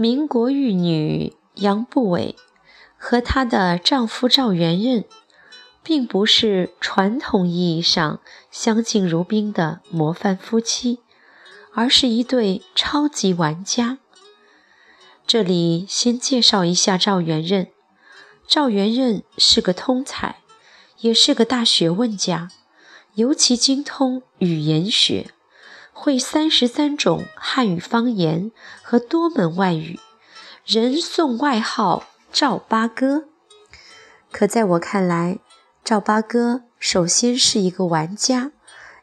民国玉女杨步伟和她的丈夫赵元任，并不是传统意义上相敬如宾的模范夫妻，而是一对超级玩家。这里先介绍一下赵元任。赵元任是个通才，也是个大学问家，尤其精通语言学。会三十三种汉语方言和多门外语，人送外号“赵八哥”。可在我看来，赵八哥首先是一个玩家，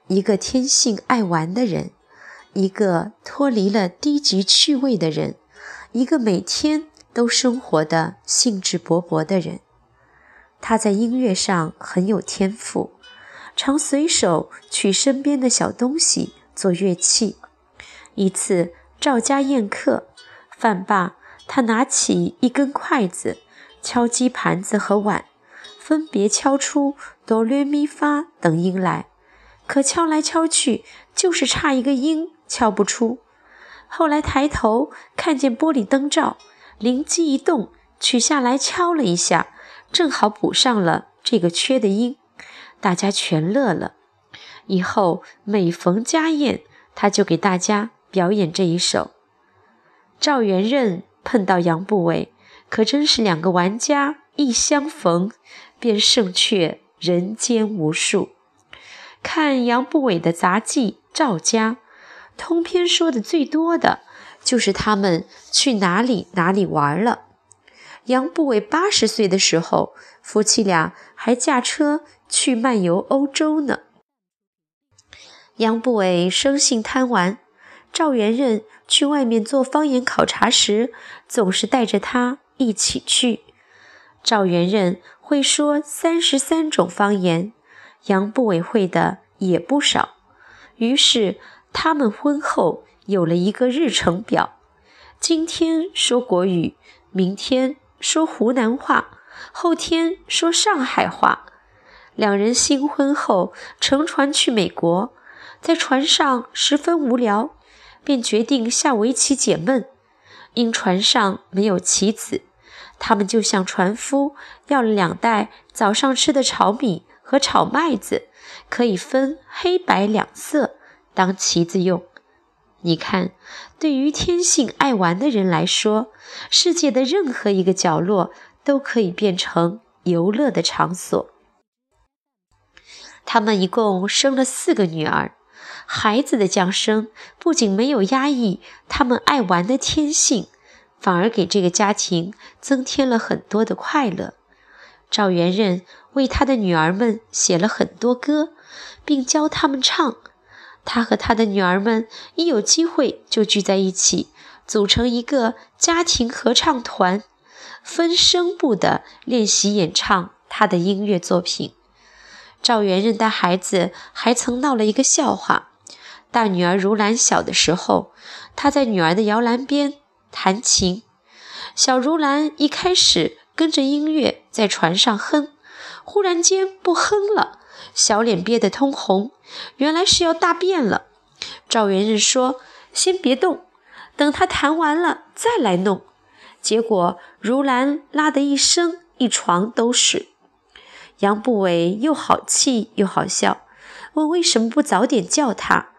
一个天性爱玩的人，一个脱离了低级趣味的人，一个每天都生活的兴致勃勃的人。他在音乐上很有天赋，常随手取身边的小东西。做乐器。一次，赵家宴客，饭罢，他拿起一根筷子，敲击盘子和碗，分别敲出哆来咪发等音来。可敲来敲去，就是差一个音敲不出。后来抬头看见玻璃灯罩，灵机一动，取下来敲了一下，正好补上了这个缺的音。大家全乐了。以后每逢家宴，他就给大家表演这一首。赵元任碰到杨步伟，可真是两个玩家一相逢便胜却人间无数。看杨步伟的杂技《赵家》，通篇说的最多的就是他们去哪里哪里玩了。杨步伟八十岁的时候，夫妻俩还驾车去漫游欧洲呢。杨步伟生性贪玩，赵元任去外面做方言考察时，总是带着他一起去。赵元任会说三十三种方言，杨步伟会的也不少。于是他们婚后有了一个日程表：今天说国语，明天说湖南话，后天说上海话。两人新婚后乘船去美国。在船上十分无聊，便决定下围棋解闷。因船上没有棋子，他们就向船夫要了两袋早上吃的炒米和炒麦子，可以分黑白两色当棋子用。你看，对于天性爱玩的人来说，世界的任何一个角落都可以变成游乐的场所。他们一共生了四个女儿。孩子的降生不仅没有压抑他们爱玩的天性，反而给这个家庭增添了很多的快乐。赵元任为他的女儿们写了很多歌，并教他们唱。他和他的女儿们一有机会就聚在一起，组成一个家庭合唱团，分声部的练习演唱他的音乐作品。赵元任带孩子还曾闹了一个笑话。大女儿如兰小的时候，他在女儿的摇篮边弹琴。小如兰一开始跟着音乐在船上哼，忽然间不哼了，小脸憋得通红，原来是要大便了。赵元任说：“先别动，等他弹完了再来弄。”结果如兰拉得一身一床都是。杨步伟又好气又好笑，问为什么不早点叫他。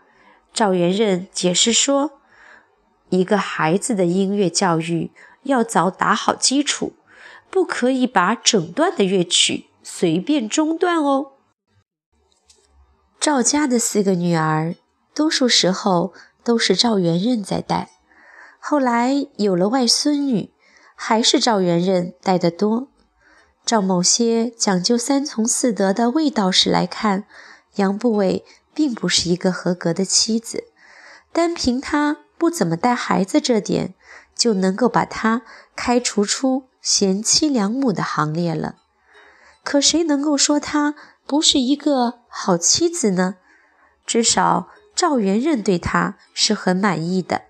赵元任解释说：“一个孩子的音乐教育要早打好基础，不可以把整段的乐曲随便中断哦。”赵家的四个女儿，多数时候都是赵元任在带。后来有了外孙女，还是赵元任带得多。照某些讲究三从四德的魏道士来看，杨步伟。并不是一个合格的妻子，单凭他不怎么带孩子这点，就能够把他开除出贤妻良母的行列了。可谁能够说他不是一个好妻子呢？至少赵元任对他是很满意的。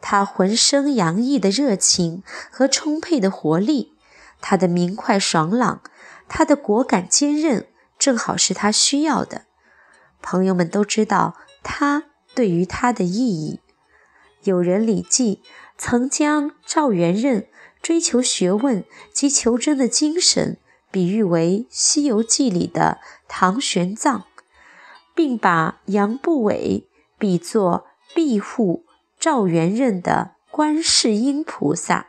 他浑身洋溢的热情和充沛的活力，他的明快爽朗，他的果敢坚韧，正好是他需要的。朋友们都知道他对于他的意义。有人《礼记》曾将赵元任追求学问及求真的精神比喻为《西游记》里的唐玄奘，并把杨步伟比作庇护赵元任的观世音菩萨。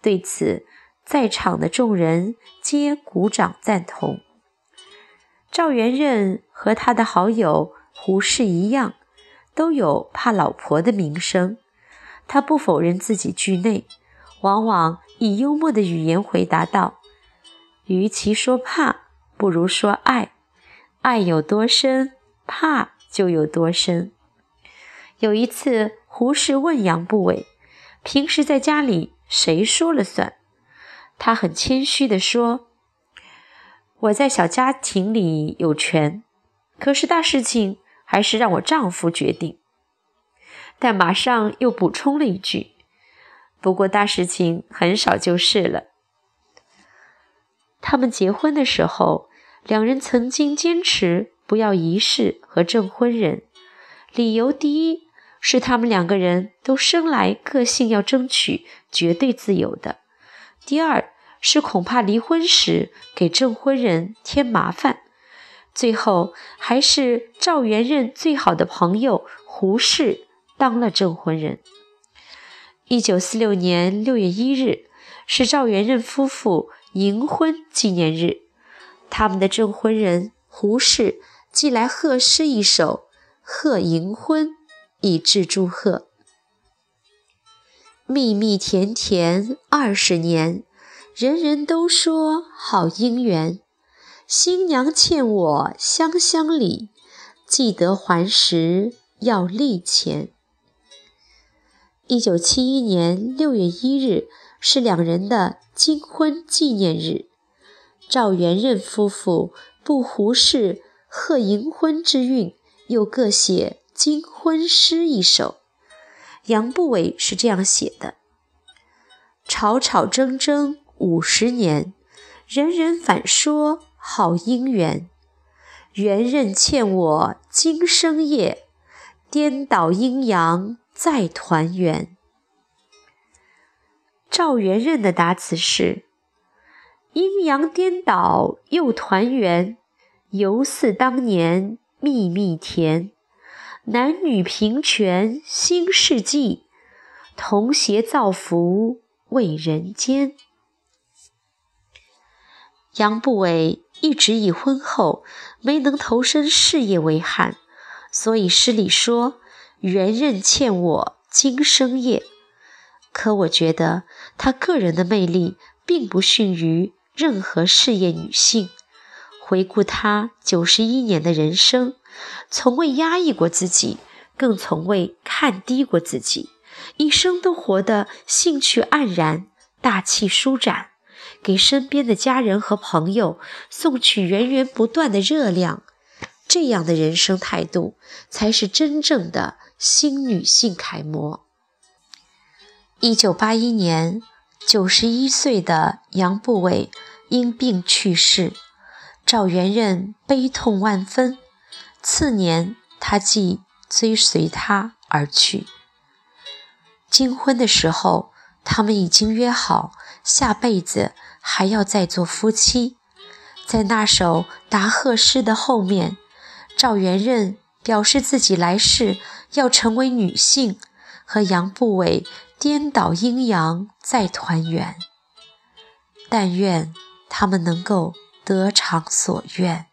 对此，在场的众人皆鼓掌赞同。赵元任和他的好友胡适一样，都有怕老婆的名声。他不否认自己惧内，往往以幽默的语言回答道：“与其说怕，不如说爱。爱有多深，怕就有多深。”有一次，胡适问杨步伟：“平时在家里谁说了算？”他很谦虚地说。我在小家庭里有权，可是大事情还是让我丈夫决定。但马上又补充了一句：“不过大事情很少就是了。”他们结婚的时候，两人曾经坚持不要仪式和证婚人，理由第一是他们两个人都生来个性要争取绝对自由的，第二。是恐怕离婚时给证婚人添麻烦，最后还是赵元任最好的朋友胡适当了证婚人。一九四六年六月一日是赵元任夫妇银婚纪念日，他们的证婚人胡适寄来贺诗一首《贺银婚》，以致祝贺。蜜蜜甜甜二十年。人人都说好姻缘，新娘欠我香香礼，记得还时要利钱。一九七一年六月一日是两人的金婚纪念日，赵元任夫妇不胡适贺银婚之韵，又各写金婚诗一首。杨步伟是这样写的：吵吵争争。五十年，人人反说好姻缘。元任欠我今生业，颠倒阴阳再团圆。赵元任的答词是：阴阳颠倒又团圆，犹似当年蜜蜜甜。男女平权新世纪，同携造福为人间。杨步伟一直以婚后没能投身事业为憾，所以诗里说：“元任欠我今生业。”可我觉得他个人的魅力并不逊于任何事业女性。回顾他九十一年的人生，从未压抑过自己，更从未看低过自己，一生都活得兴趣盎然，大气舒展。给身边的家人和朋友送去源源不断的热量，这样的人生态度才是真正的新女性楷模。一九八一年，九十一岁的杨步伟因病去世，赵元任悲痛万分。次年，他即追随他而去。金婚的时候，他们已经约好下辈子。还要再做夫妻，在那首答贺诗的后面，赵元任表示自己来世要成为女性，和杨步伟颠倒阴阳再团圆。但愿他们能够得偿所愿。